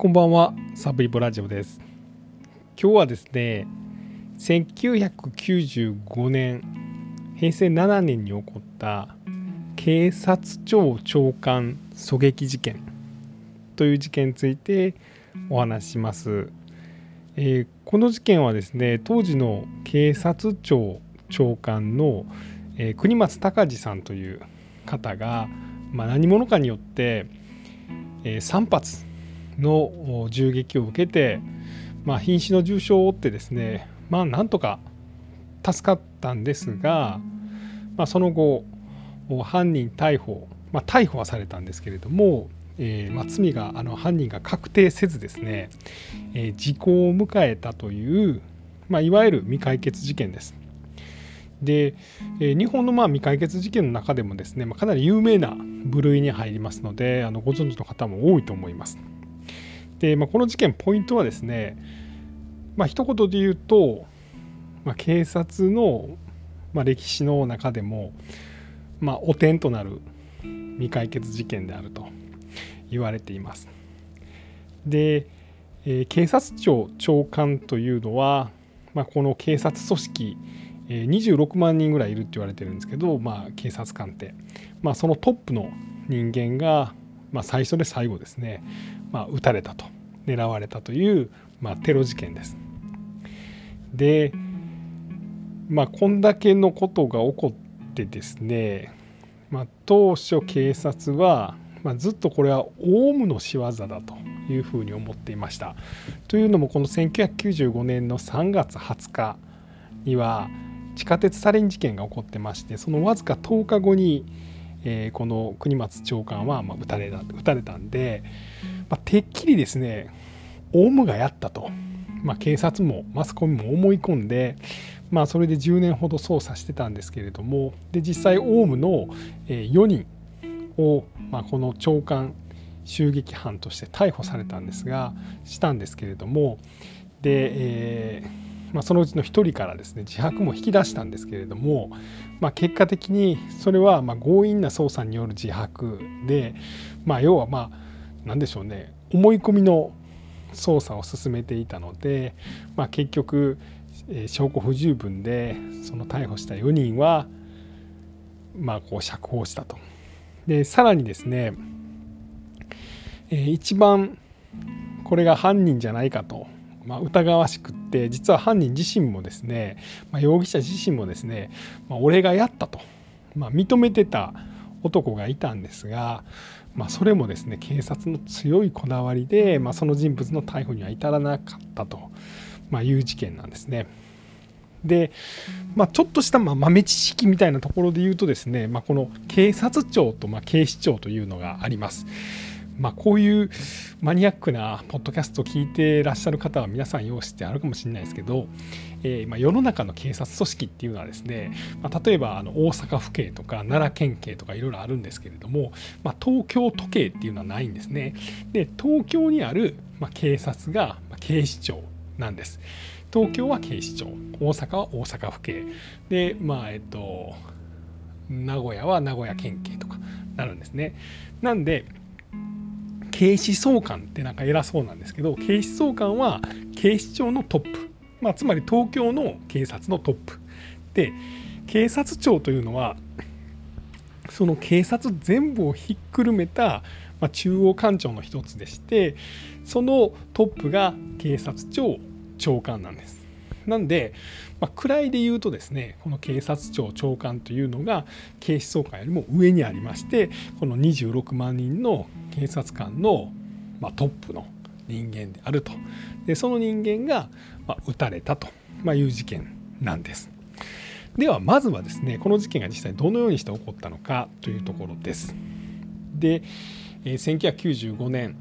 こんばんは、サブイボラジオです。今日はですね、1995年、平成7年に起こった警察庁長官狙撃事件という事件についてお話します。えーこの事件はですね、当時の警察庁長官の、えー国松隆司さんという方が、まあ、何者かによって、え3発の銃撃を受けて、まあ、瀕死の重傷を負ってですねまあなんとか助かったんですが、まあ、その後犯人逮捕、まあ、逮捕はされたんですけれども、えーまあ、罪があの犯人が確定せずですね、えー時効を迎えたという、まあ、いわゆる未解決事件です。で、えー日本のまあ未解決事件の中でもですね、まあ、かなり有名な部類に入りますのであのご存知の方も多いと思います。で、まあ、この事件ポイントはですね、まあ一言で言うと、まあ、警察の、まあ、歴史の中でも、まあ、汚点となる未解決事件であると言われています。で、えー警察庁長官というのは、まあ、この警察組織26万人ぐらいいるって言われてるんですけど、まあ、警察官って、まあ、そのトップの人間が、まあ、最初で最後ですね、まあ、撃たれたと狙われたという、まあ、テロ事件です。でまあこんだけのことが起こってですね、まあ、当初警察は、まあ、ずっとこれはオウムの仕業だというふうに思っていました。というのもこの1995年の3月20日には地下鉄サリン事件が起こってましてそのわずか10日後に、えーこの国松長官はまあ撃たれた撃たれたんで、まあ、てっきりですねオウムがやったと、まあ、警察もマスコミも思い込んで、まあ、それで10年ほど捜査してたんですけれどもで実際オウムの4人を、まあ、この長官襲撃犯として逮捕されたんですがしたんですけれどもで、えーまあ、そのうちの1人からですね自白も引き出したんですけれども、まあ、結果的にそれはま強引な捜査による自白で、まあ、要はまあ何でしょうね思い込みの捜査を進めていたので、まあ、結局、えー証拠不十分でその逮捕した4人は、まあ、こう釈放したと。でさらにですね、えー一番これが犯人じゃないかと、まあ、疑わしくって実は犯人自身もですね、まあ、容疑者自身もですね、まあ、俺がやったと、まあ、認めてた男がいたんですが、まあ、それもですね警察の強いこだわりで、まあ、その人物の逮捕には至らなかったと、まあ、いう事件なんですね。で、まあ、ちょっとしたまあ豆知識みたいなところで言うとですね、まあ、この警察庁とまあ警視庁というのがあります。まあ、こういうマニアックなポッドキャストを聞いてらっしゃる方は皆さん用紙ってあるかもしれないですけど、えーまあ、世の中の警察組織っていうのはですね、まあ、例えばあの大阪府警とか奈良県警とかいろいろあるんですけれども、まあ、東京都警っていうのはないんですね。で東京にある、ま、警察が、警視庁なんです。東京は警視庁大阪は大阪府警でまあえっと名古屋は名古屋県警とかなるんですね。なんで警視総監ってなんか偉そうなんですけど警視総監は警視庁のトップ、まあ、つまり東京の警察のトップで警察庁というのはその警察全部をひっくるめた、まあ、中央官庁の一つでしてそのトップが警察庁長官なんです。なんで、まあ、位で言うとですねこの警察庁長官というのが警視総監よりも上にありましてこの26万人の警察官の、まあ、トップの人間であるとでその人間が、まあ、撃たれたという事件なんです。ではまずはですねこの事件が実際どのようにして起こったのかというところです。で、1995年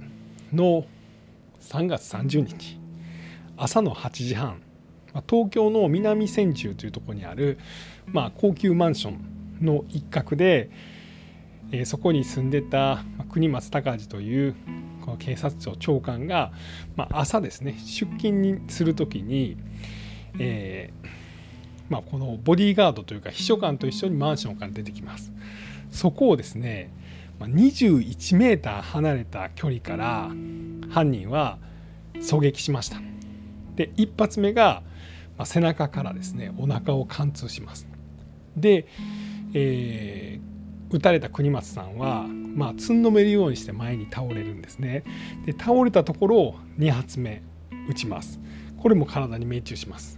の3月30日朝の8時半東京の南千住というところにある、まあ、高級マンションの一角で、えーそこに住んでた国松隆司というこの警察庁長官が、まあ、朝ですね出勤にする時に、えーまあ、このボディーガードというか秘書官と一緒にマンションから出てきます。そこをですね21メーター離れた距離から犯人は狙撃しましたで一発目が背中からですねお腹を貫通しますで、えー、撃たれた国松さんは、まあ、つんのめるようにして前に倒れるんですね。で倒れたところを2発目撃ちます。これも体に命中します。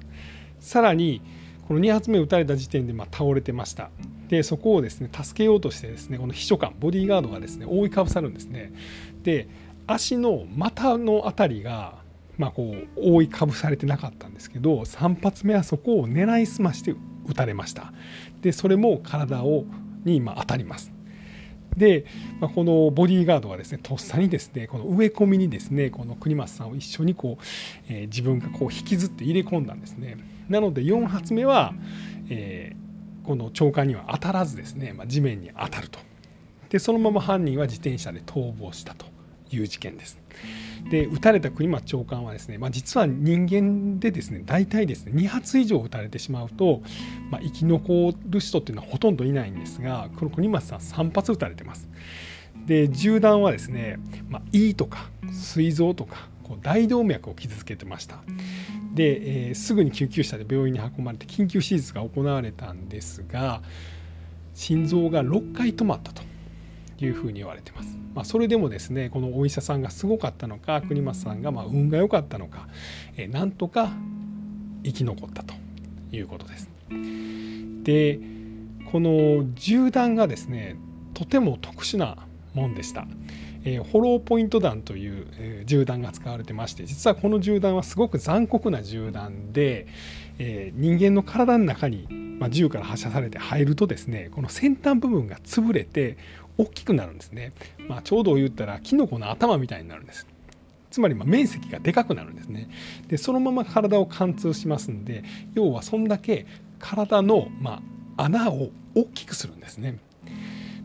さらにこの2発目撃たれた時点でま倒れてました。でそこをですね助けようとしてですねこの秘書官ボディーガードがですね覆いかぶさるんですね。で足の股の辺りがまあ、こう覆いかぶされてなかったんですけど3発目はそこを狙いすまして撃たれました。でそれも体をに今当たります。で、まあ、このボディーガードはですねとっさにですねこの植え込みにですねこの国松さんを一緒にこう、えー、自分がこう引きずって入れ込んだんですね。なので4発目は、えー、この長官には当たらずですね、まあ、地面に当たると。でそのまま犯人は自転車で逃亡したという事件です。で撃たれた国松長官はですね、まあ、実は人間でですね大体ですね2発以上撃たれてしまうと、まあ、生き残る人っていうのはほとんどいないんですがこの国松さん3発撃たれてます。で銃弾はですね、まあ、胃とか膵臓とかこう大動脈を傷つけてました。で、えー、すぐに救急車で病院に運ばれて緊急手術が行われたんですが心臓が6回止まったというふうに言われてます。まあ、それでもですねこのお医者さんがすごかったのか国松さんがま運が良かったのか、えなんとか生き残ったということです。でこの銃弾がですねとても特殊なもんでした。えー、ホローポイント弾という、えー、銃弾が使われてまして実はこの銃弾はすごく残酷な銃弾で、えー、人間の体の中に、まあ、銃から発射されて入るとですねこの先端部分が潰れて大きくなるんですね、まあ、ちょうど言ったらキノコの頭みたいになるんです。つまりま面積がでかくなるんですね。でそのまま体を貫通しますんで要はそんだけ体のま穴を大きくするんですね。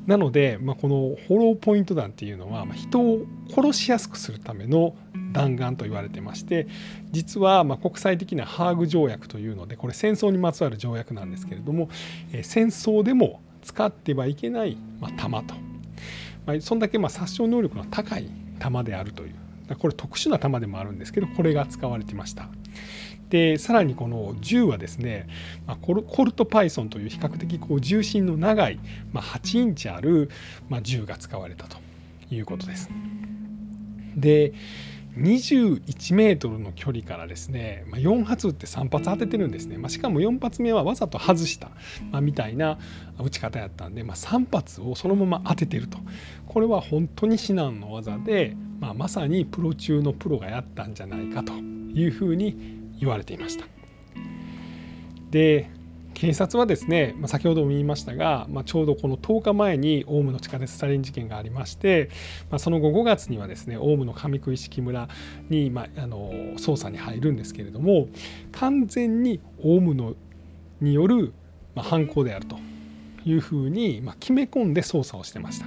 なので、まあ、このホローポイント弾っていうのは、ま人を殺しやすくするための弾丸と言われてまして実はま国際的なハーグ条約というのでこれ戦争にまつわる条約なんですけれども、え戦争でも使ってはいけない、ま弾と、まあ、そんだけま殺傷能力の高い弾であるというこれ特殊な弾でもあるんですけどこれが使われてました。でさらにこの銃はですね、ま、コルコルトパイソンという比較的こう重心の長い、ま、8インチある、ま、銃が使われたということです。で21メートルの距離からですね、まあ、4発撃って3発当ててるんですね、まあ、しかも4発目はわざと外した、まあ、みたいな撃ち方やったんで、まあ、3発をそのまま当ててるとこれは本当に至難の技で、まあ、まさにプロ中のプロがやったんじゃないかというふうに言われていました。で警察はですね、まあ、先ほども言いましたが、まあ、ちょうどこの10日前にオウムの地下鉄サリン事件がありまして、まあ、その後5月にはですねオウムの上九式村に、まあ、あの捜査に入るんですけれども完全にオウムのによる、まあ、犯行であると。いうふうに、ま決め込んで捜査をしてました。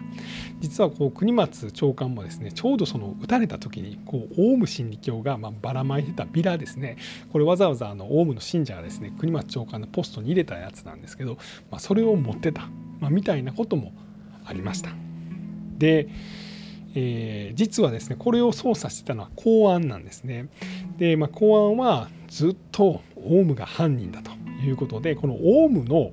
実はこう国松長官もですねちょうどその撃たれた時にこうオウム真理教がまばらまいてたビラですね。これわざわざあのオウムの信者がですね国松長官のポストに入れたやつなんですけど、まあ、それを持ってた、まあ、みたいなこともありました。でえー、実はですねこれを操作してたのは公安なんですね。で、まあ、公安はずっとオウムが犯人だということでこのオウムの、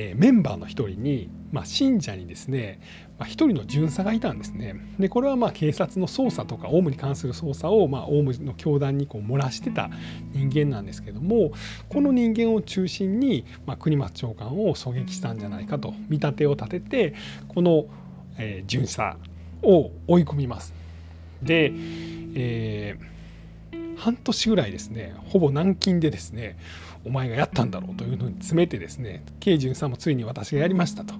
えメンバーの一人に、まあ、信者にですね、まあ、一人の巡査がいたんですね。でこれはまあ警察の捜査とかオウムに関する捜査を、まあ、オウムの教団にこう漏らしてた人間なんですけどもこの人間を中心に、まあ、国松長官を狙撃したんじゃないかと見立てを立ててこの、えー、巡査を追い込みます。で、えー、半年ぐらいですねほぼ軟禁でですねお前がやったんだろうというのに詰めてですね慶順さんもついに私がやりましたと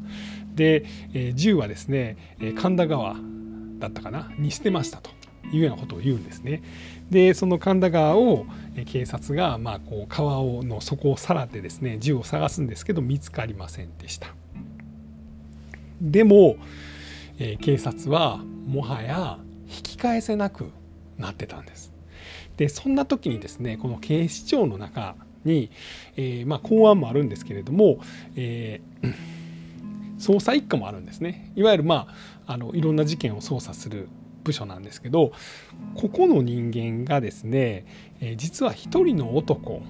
で、えー、銃はですね神田川だったかなに捨てましたというようなことを言うんですね。でその神田川を警察がまあこう川をの底をさらってですね銃を探すんですけど見つかりませんでした。でも、えー、警察はもはや引き返せなくなってたんです。でそんな時にですねこの警視庁の中に、えー、まあ、公安もあるんですけれども、えー、捜査一課もあるんですねいわゆるまああのいろんな事件を捜査する部署なんですけどここの人間がですね、えー、実は一人の男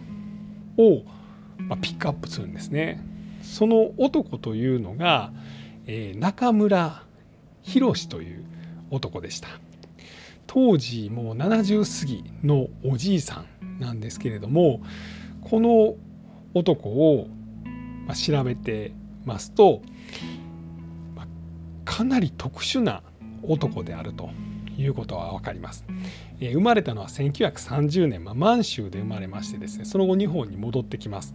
を、まあ、ピックアップするんですね。その男というのが、えー、中村博という男でした。当時もう70過ぎのおじいさんなんですけれどもこの男を調べてますとかなり特殊な男であるということは分かります。え生まれたのは1930年、まあ、満州で生まれましてですねその後日本に戻ってきます。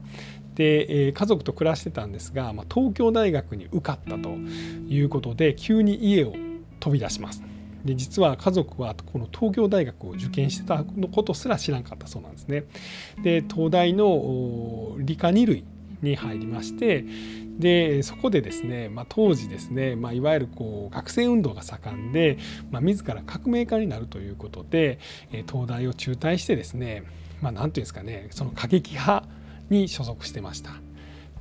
で、え家族と暮らしてたんですが、まあ、東京大学に受かったということで急に家を飛び出します。で実は家族はこの東京大学を受験してたことすら知らんかったそうなんですね。で東大の理科二類に入りましてでそこでですね、まあ、当時ですね、まあ、いわゆるこう学生運動が盛んで、まあ、自ら革命家になるということで東大を中退してですね、まあ、ていうんですかねその過激派に所属してました。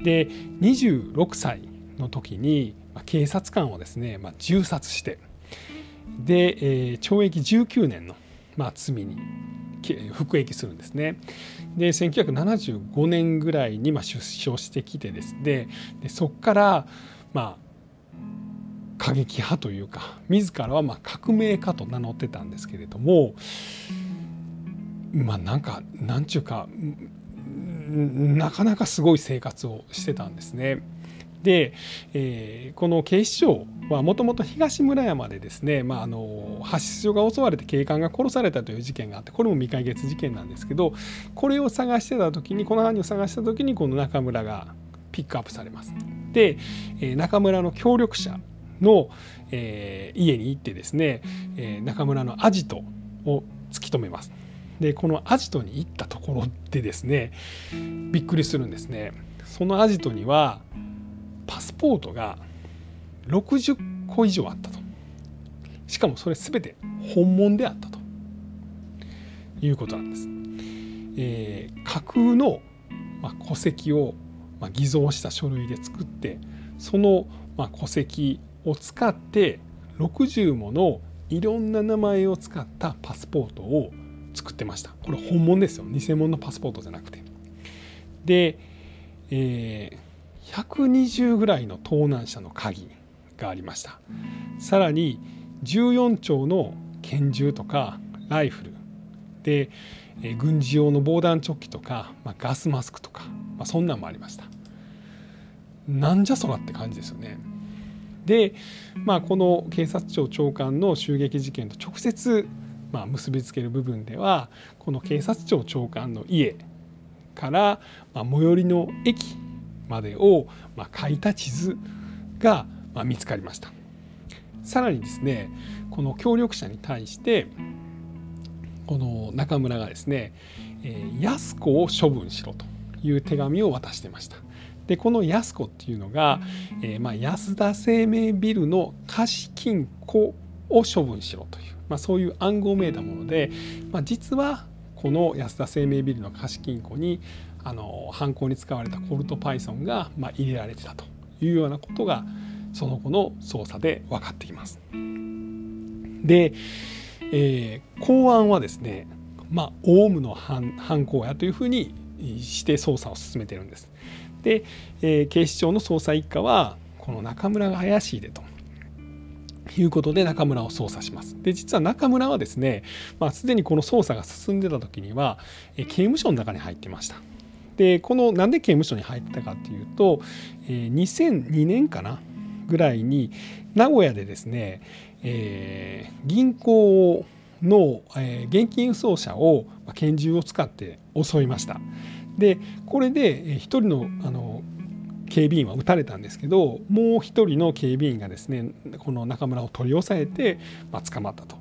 で26歳の時に警察官をですね、まあ、銃殺してで、えー、懲役19年の、まあ、罪に服役するんですね。で1975年ぐらいにまあ出所してきてですねでそこからまあ過激派というか自らはまあ革命家と名乗ってたんですけれどもまあなんかなんちゅうかなかなかすごい生活をしてたんですね。で、えー、この警視庁はもともと東村山でですね、まあ、あの発出所が襲われて警官が殺されたという事件があってこれも未解決事件なんですけどこれを探してた時にこの犯人を探した時にこの中村がピックアップされます。で、えー、中村の協力者の、えー、家に行ってですね、えー、中村のアジトを突き止めます。でこのアジトに行ったところでですねびっくりするんですね。そのアジトにはパスポートが60個以上あったと。しかもそれ全て本物であったと。いうことなんです。えー、架空の、まあ、戸籍を、まあ、偽造した書類で作ってその、まあ、戸籍を使って60ものいろんな名前を使ったパスポートを作ってました。これ本物ですよ。偽物のパスポートじゃなくて。で、えー、120ぐらいの盗難車の鍵がありました。さらに14丁の拳銃とかライフルで軍事用の防弾チョッキとか、まあ、ガスマスクとか、まあ、そんなんもありました。なんじゃそらって感じですよね。で、まあ、この警察庁長官の襲撃事件と直接、まあ、結びつける部分ではこの警察庁長官の家から、まあ、最寄りの駅までを、ま書いた地図が、ま見つかりました。さらにですねこの協力者に対してこの中村がですね安子を処分しろという手紙を渡してました。でこの安子っていうのが、えー、まあ、安田生命ビルの貸金庫を処分しろという、まあ、そういう暗号めいたもので、まあ、実はこの安田生命ビルの貸金庫にあの犯行に使われたコルトパイソンが、まあ、入れられてたというようなことがその後の捜査で分かってきます。で、えー、公安はですね、まあ、オウムの犯犯行やというふうにして捜査を進めてるんです。で、えー、警視庁の捜査一課はこの中村が怪しいでということで中村を捜査します。で実は中村はですね、まあ、すでにこの捜査が進んでた時には刑務所の中に入ってました。でこのなんで刑務所に入ったかっていうと、え、2002年かなぐらいに名古屋でですね、えー、銀行の、え、現金輸送車を拳銃を使って襲いました。でこれで一人のあの警備員は撃たれたんですけどもう一人の警備員がですねこの中村を取り押さえて、まあ、捕まったと。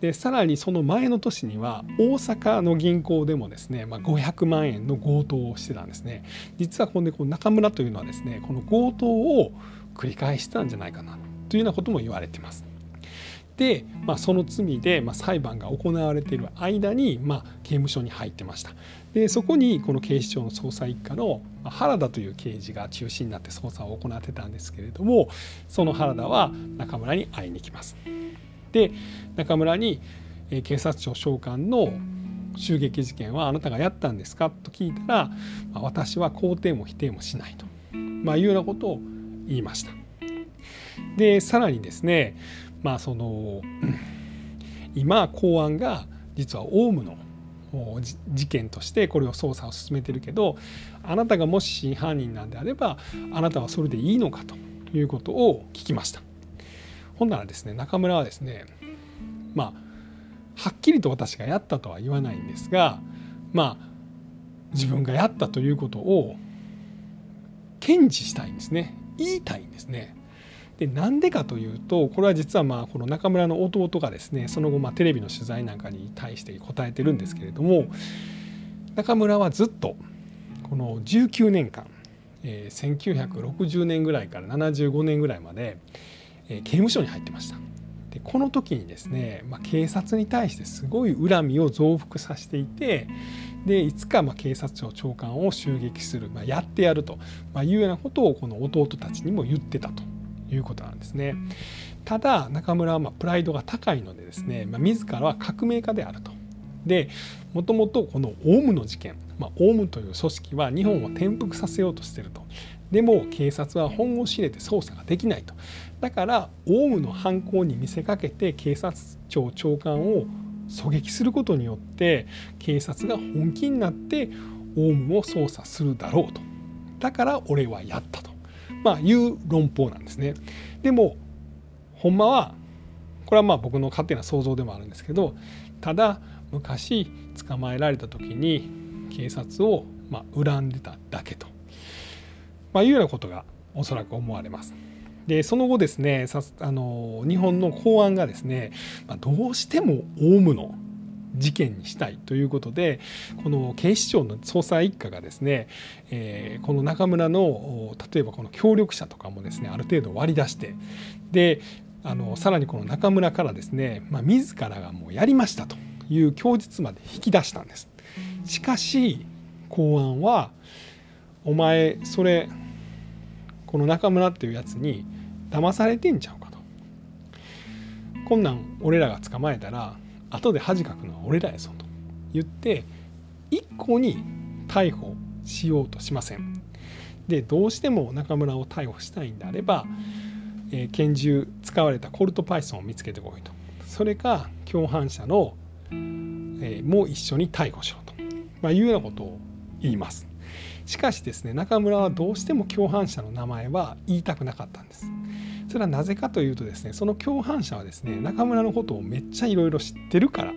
でさらにその前の年には大阪の銀行でもですね、まあ、500万円の強盗をしてたんですね。実はこの中村というのはですねこの強盗を繰り返してたんじゃないかなというようなことも言われています。で、まあ、その罪で、まあ、裁判が行われている間に、まあ、刑務所に入ってましたでそこにこの警視庁の捜査一課の原田という刑事が中心になって捜査を行ってたんですけれどもその原田は中村に会いに来ますで中村に警察庁長官の襲撃事件はあなたがやったんですか？と聞いたら私は肯定も否定もしないと、まあ、いうようなことを言いました。でさらにですねまあその今公安が実はオウムの事件としてこれを捜査を進めてるけどあなたがもし真犯人なんであればあなたはそれでいいのかということを聞きました。ほんならですね中村はですねまあはっきりと私がやったとは言わないんですがまあ自分がやったということを堅持したいんですね言いたいんですね。でなんでかというとこれは実はまあこの中村の弟がですねその後まテレビの取材なんかに対して答えてるんですけれども中村はずっとこの19年間、えー、1960年ぐらいから75年ぐらいまで、え、刑務所に入ってました。でこの時にですね、まあ、警察に対してすごい恨みを増幅させていてでいつかま警察庁長官を襲撃する、まあ、やってやると、まいうようなことをこの弟たちにも言ってたということなんですね。ただ中村はまプライドが高いのでですね、まあ、自らは革命家であると。でもともとこのオウムの事件、まあ、オウムという組織は日本を転覆させようとしてると。でも警察は本腰入れて捜査ができないと。だからオウムの犯行に見せかけて警察庁長官を狙撃することによって警察が本気になってオウムを捜査するだろうとだから俺はやったと、まあ、いう論法なんですね。でもほんまはこれはまあ僕の勝手な想像でもあるんですけどただ昔捕まえられた時に警察をまあ恨んでただけと、まあ、いうようなことがおそらく思われます。でその後ですねあの日本の公安がですね、ま、どうしてもオウムの事件にしたいということでこの警視庁の捜査一課がですね、えー、この中村の例えばこの協力者とかもですねある程度割り出してであのさらにこの中村からですね、まあ、自らがもうやりましたという供述まで引き出したんです。しかし公安は「お前それこの中村っていうやつに騙されてんちゃうかと。こんなん俺らが捕まえたら後で恥かくのは俺らやぞと言って一向に逮捕しようとしません。でどうしても中村を逮捕したいんであれば、えー、拳銃使われたコルトパイソンを見つけてこいと。それか共犯者の、えー、も一緒に逮捕しろと、まあ、いうようなことを言います。しかしですね中村はどうしても共犯者の名前は言いたくなかったんです。それはなぜかというとですねその共犯者はですね中村のことをめっちゃいろいろ知ってるから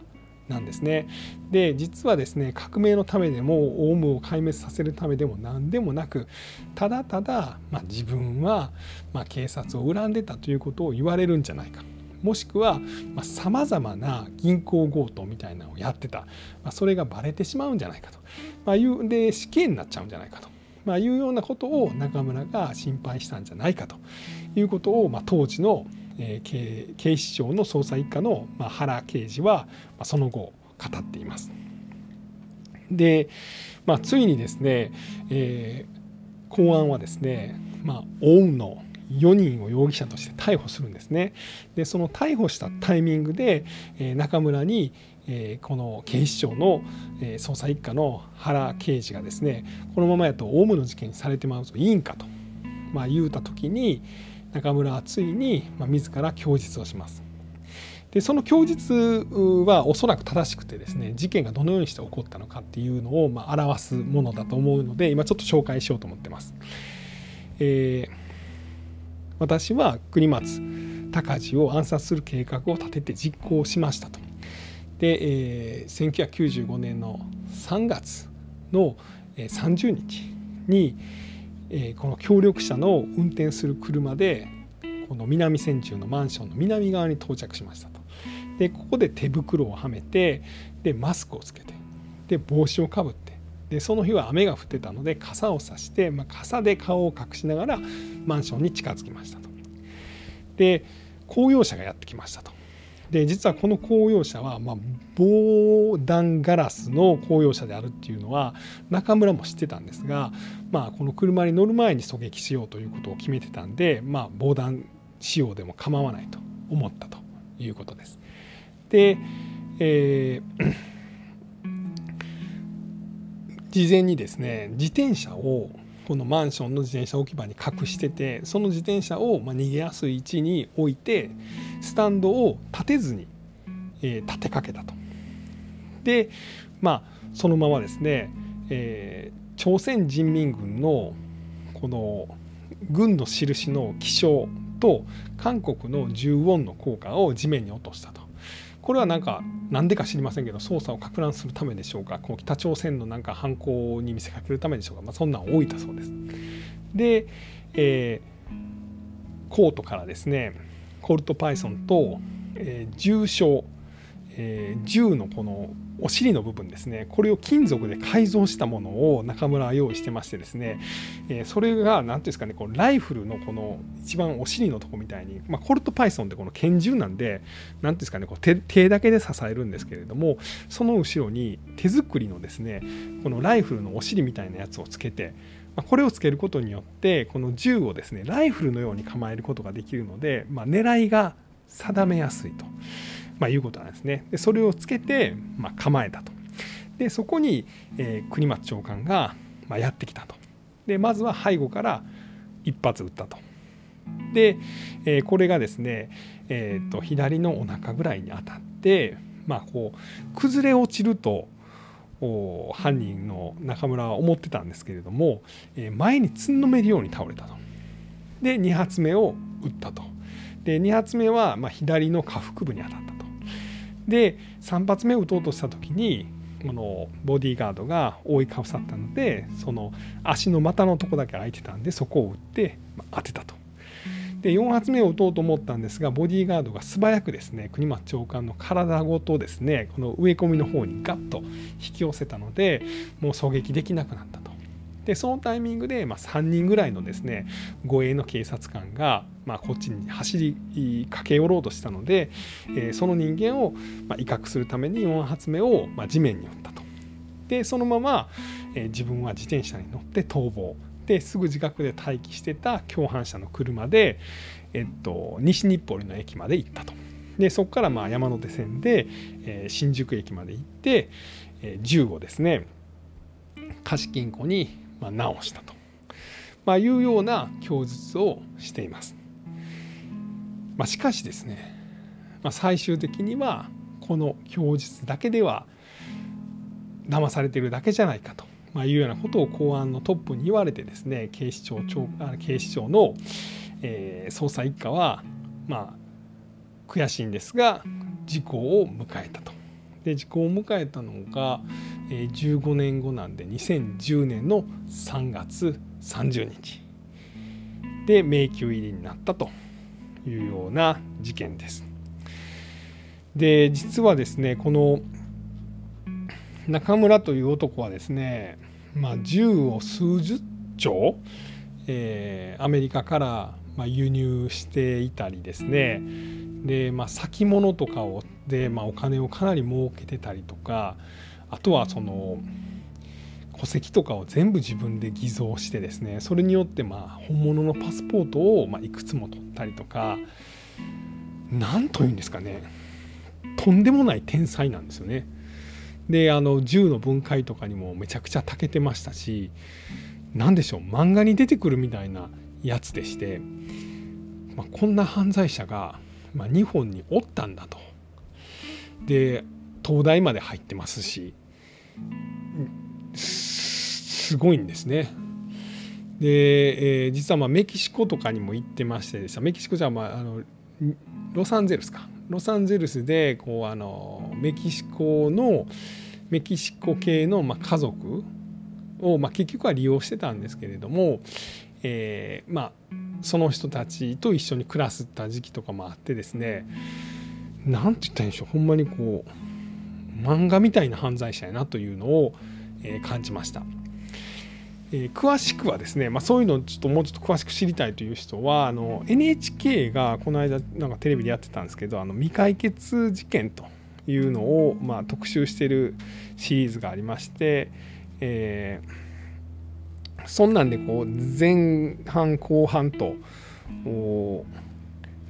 なんですね。で実はですね革命のためでもオウムを壊滅させるためでも何でもなくただただ、まあ、自分は、まあ、警察を恨んでたということを言われるんじゃないか。もしくはさまざ、まな銀行強盗みたいなのをやってた、まあ、それがバレてしまうんじゃないかと、まあ、いうで死刑になっちゃうんじゃないかと、まあ、いうようなことを中村が心配したんじゃないかということを、まあ、当時の、えー、警視庁の捜査一課の、まあ、原刑事は、まあ、その後語っています。で、まあ、ついにですね、えー、公安はですね、まあ、オウムの4人を容疑者として逮捕するんですね。でその逮捕したタイミングで、えー、中村に、えー、この警視庁の、えー、捜査一課の原刑事がですねこのままやとオウムの事件にされてまうぞいいんかと、まあ、言うた時に中村はついに、まあ、自ら供述をします。でその供述はおそらく正しくてですね事件がどのようにして起こったのかっていうのを、まあ、表すものだと思うので今ちょっと紹介しようと思ってます。えー、私は国松隆治を暗殺する計画を立てて実行しましたと。で、えー、1995年の3月の30日にえこの協力者の運転する車でこの南千住のマンションの南側に到着しましたと。でここで手袋をはめてでマスクをつけてで帽子をかぶってでその日は雨が降ってたので傘を差して、まあ、傘で顔を隠しながらマンションに近づきましたと。で公用車がやってきましたと。で実はこの公用車は、まあ、防弾ガラスの公用車であるっていうのは中村も知ってたんですが、まあ、この車に乗る前に狙撃しようということを決めてたんで、まあ、防弾仕様でも構わないと思ったということです。で、えー、事前にですね自転車をこのマンションの自転車置き場に隠しててその自転車をま逃げやすい位置に置いてスタンドを立てずに、え立てかけたと。でまあそのままですね、えー、朝鮮人民軍のこの軍の印の気象と韓国の10ウォンの効果を地面に落としたと。これはなんか何でか知りませんけど捜査をか乱するためでしょうかこう北朝鮮のなんか犯行に見せかけるためでしょうか、まあ、そんなん多いたそうです。で、えー、コートからですねコルトパイソンと、えー、重傷、えー、銃のこのお尻の部分ですねこれを金属で改造したものを中村は用意してましてですね、えー、それが何ていうんですかねこうライフルのこの一番お尻のとこみたいに、まあ、コルトパイソンってこの拳銃なんで何ていうんですかねこう手手だけで支えるんですけれどもその後ろに手作りのですねこのライフルのお尻みたいなやつをつけてこれをつけることによってこの銃をですねライフルのように構えることができるので、まあ、狙いが定めやすいと。まあ、いうことなんですね。でそれをつけて、まあ、構えたと。でそこに、えー、国松長官が、まあ、やってきたと。でまずは背後から一発撃ったと。で、えー、これがですね、えーと、左のお腹ぐらいに当たって、まあ、こう崩れ落ちると犯人の中村は思ってたんですけれども、えー、前につんのめるように倒れたと。で2発目を撃ったと。で2発目はまあ左の下腹部に当たった。で3発目を撃とうとした時にこのボディーガードが覆いかぶさったのでその足の股のとこだけ空いてたんでそこを撃って当てたと。で4発目を撃とうと思ったんですがボディーガードが素早くですね国松長官の体ごとですねこの植え込みの方にガッと引き寄せたのでもう狙撃できなくなったと。でそのタイミングで、まあ、3人ぐらいのですね護衛の警察官が、まあ、こっちに走り駆け寄ろうとしたので、えー、その人間を、ま、威嚇するために4発目を、ま、地面に撃ったと。でそのまま、えー、自分は自転車に乗って逃亡ですぐ自覚で待機してた共犯者の車で、えっと、西日暮里の駅まで行ったと。でそこからまあ山手線で、えー、新宿駅まで行って、えー、銃をですね貸金庫にまあ、直したと、まあ、いうような供述をしています。まあ、しかしですね、まあ、最終的にはこの供述だけでは騙されてるだけじゃないかと、まあ、いうようなことを公安のトップに言われてですね警視庁長警視庁の、えー、捜査一課はまあ悔しいんですが事故を迎えたと。で時効を迎えたのが、15年後なんで2010年の3月30日で迷宮入りになったというような事件です。で実はですねこの中村という男はですね、まあ、銃を数十丁、えー、アメリカからま輸入していたりですねで、まあ、先物とかをで、まあ、お金をかなり儲けてたりとかあとはその戸籍とかを全部自分で偽造してですねそれによってまあ本物のパスポートをまいくつも取ったりとか何というんですかねとんでもない天才なんですよね。であの銃の分解とかにもめちゃくちゃ長けてましたし何でしょう漫画に出てくるみたいなやつでして、まあ、こんな犯罪者がまあ、日本におったんだと。で東大まで入ってますしすごいんですね。で、えー、実はまあメキシコとかにも行ってましてでしメキシコじゃまああのロサンゼルスか。ロサンゼルスでこうあのメキシコのメキシコ系のまあ家族を、まあ、結局は利用してたんですけれども、えー、まあその人たちと一緒に暮らした時期とかもあってですね。何て言ったんでしょう。ほんまにこう漫画みたいな犯罪者やなというのを、え、感じました。えー、詳しくはですね、まあ、そういうのをちょっともうちょっと詳しく知りたいという人はあの NHK がこの間なんかテレビでやってたんですけどあの未解決事件というのを、まあ、特集してるシリーズがありまして、えー、そんなんでこう前半後半と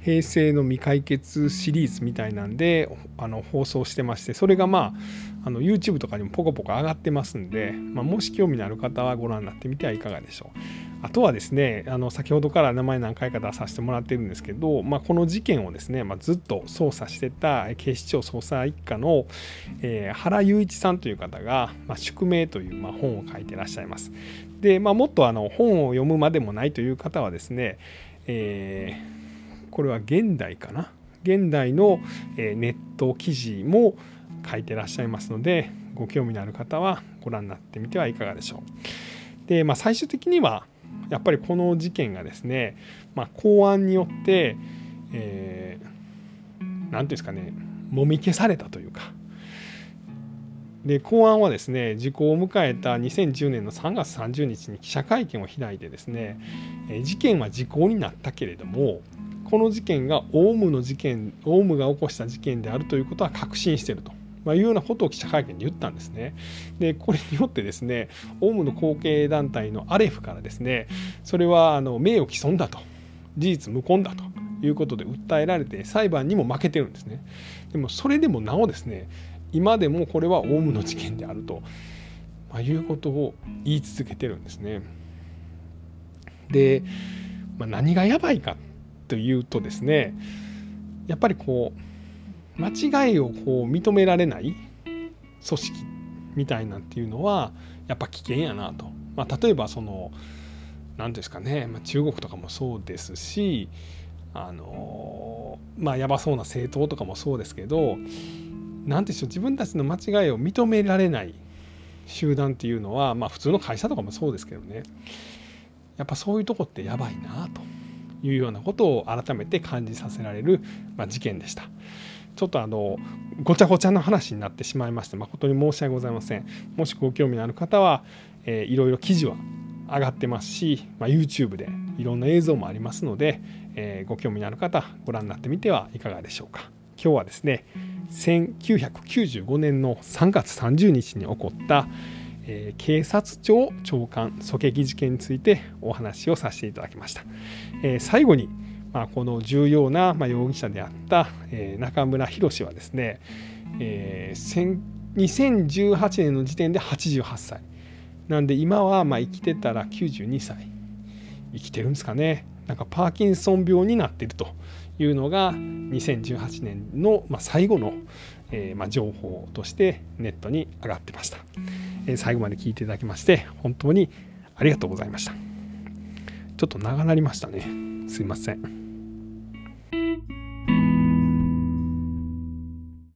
平成の未解決シリーズみたいなんであの放送してましてそれがまああの YouTube とかにもポコポコ上がってますんで、まあ、もし興味のある方はご覧になってみてはいかがでしょう。あとはですねあの先ほどから名前何回か出させてもらってるんですけど、まあ、この事件をですね、まあ、ずっと捜査してた警視庁捜査一課の、えー、原雄一さんという方が「まあ、宿命」という、まあ、本を書いてらっしゃいます。で、まあ、もっとあの本を読むまでもないという方はですね、えー、これは現代かな現代のネット記事も書いてらっしゃいますのでご興味のある方はご覧になってみてはいかがでしょう。で、まあ、最終的にはやっぱりこの事件がですね、まあ、公安によって、えー、て言うんですかねもみ消されたというかで公安はですね時効を迎えた2010年の3月30日に記者会見を開いてですね事件は時効になったけれどもこの事件がオウムの事件オウムが起こした事件であるということは確信しているとまあ、いうようなことを記者会見で言ったんですね。でこれによってですねオウムの後継団体のアレフからですねそれはあの名誉毀損だと事実無根だということで訴えられて裁判にも負けてるんですね。でもそれでもなおですね今でもこれはオウムの事件であると、まあ、いうことを言い続けてるんですね。で、まあ、何がやばいかというとですねやっぱりこう間違いをこう認められない組織みたいなんていうのはやっぱ危険やなと、まあ、例えばその何ですかね、まあ、中国とかもそうですしあのまあやばそうな政党とかもそうですけど何でしょう自分たちの間違いを認められない集団っていうのはまあ普通の会社とかもそうですけどね。やっぱそういうとこってやばいなと。いうようなことを改めて感じさせられる、まあ、事件でした。ちょっとあのごちゃごちゃの話になってしまいまして誠に申し訳ございませんもしご興味のある方は、えー、いろいろ記事は上がってますし、まあ、YouTube でいろんな映像もありますので、えー、ご興味のある方ご覧になってみてはいかがでしょうか今日はですね1995年の3月30日に起こった、えー、警察庁長官狙撃事件についてお話をさせていただきました、えー、最後にまあ、この重要な、ま容疑者であった、え中村博はですね、えー、2018年の時点で88歳。なんで今はま生きてたら92歳。生きてるんですかね。なんかパーキンソン病になっているというのが2018年の、ま最後の、えー、ま情報としてネットに上がってました、えー、最後まで聞いていただきまして本当にありがとうございました。ちょっと長なりましたね。すいません。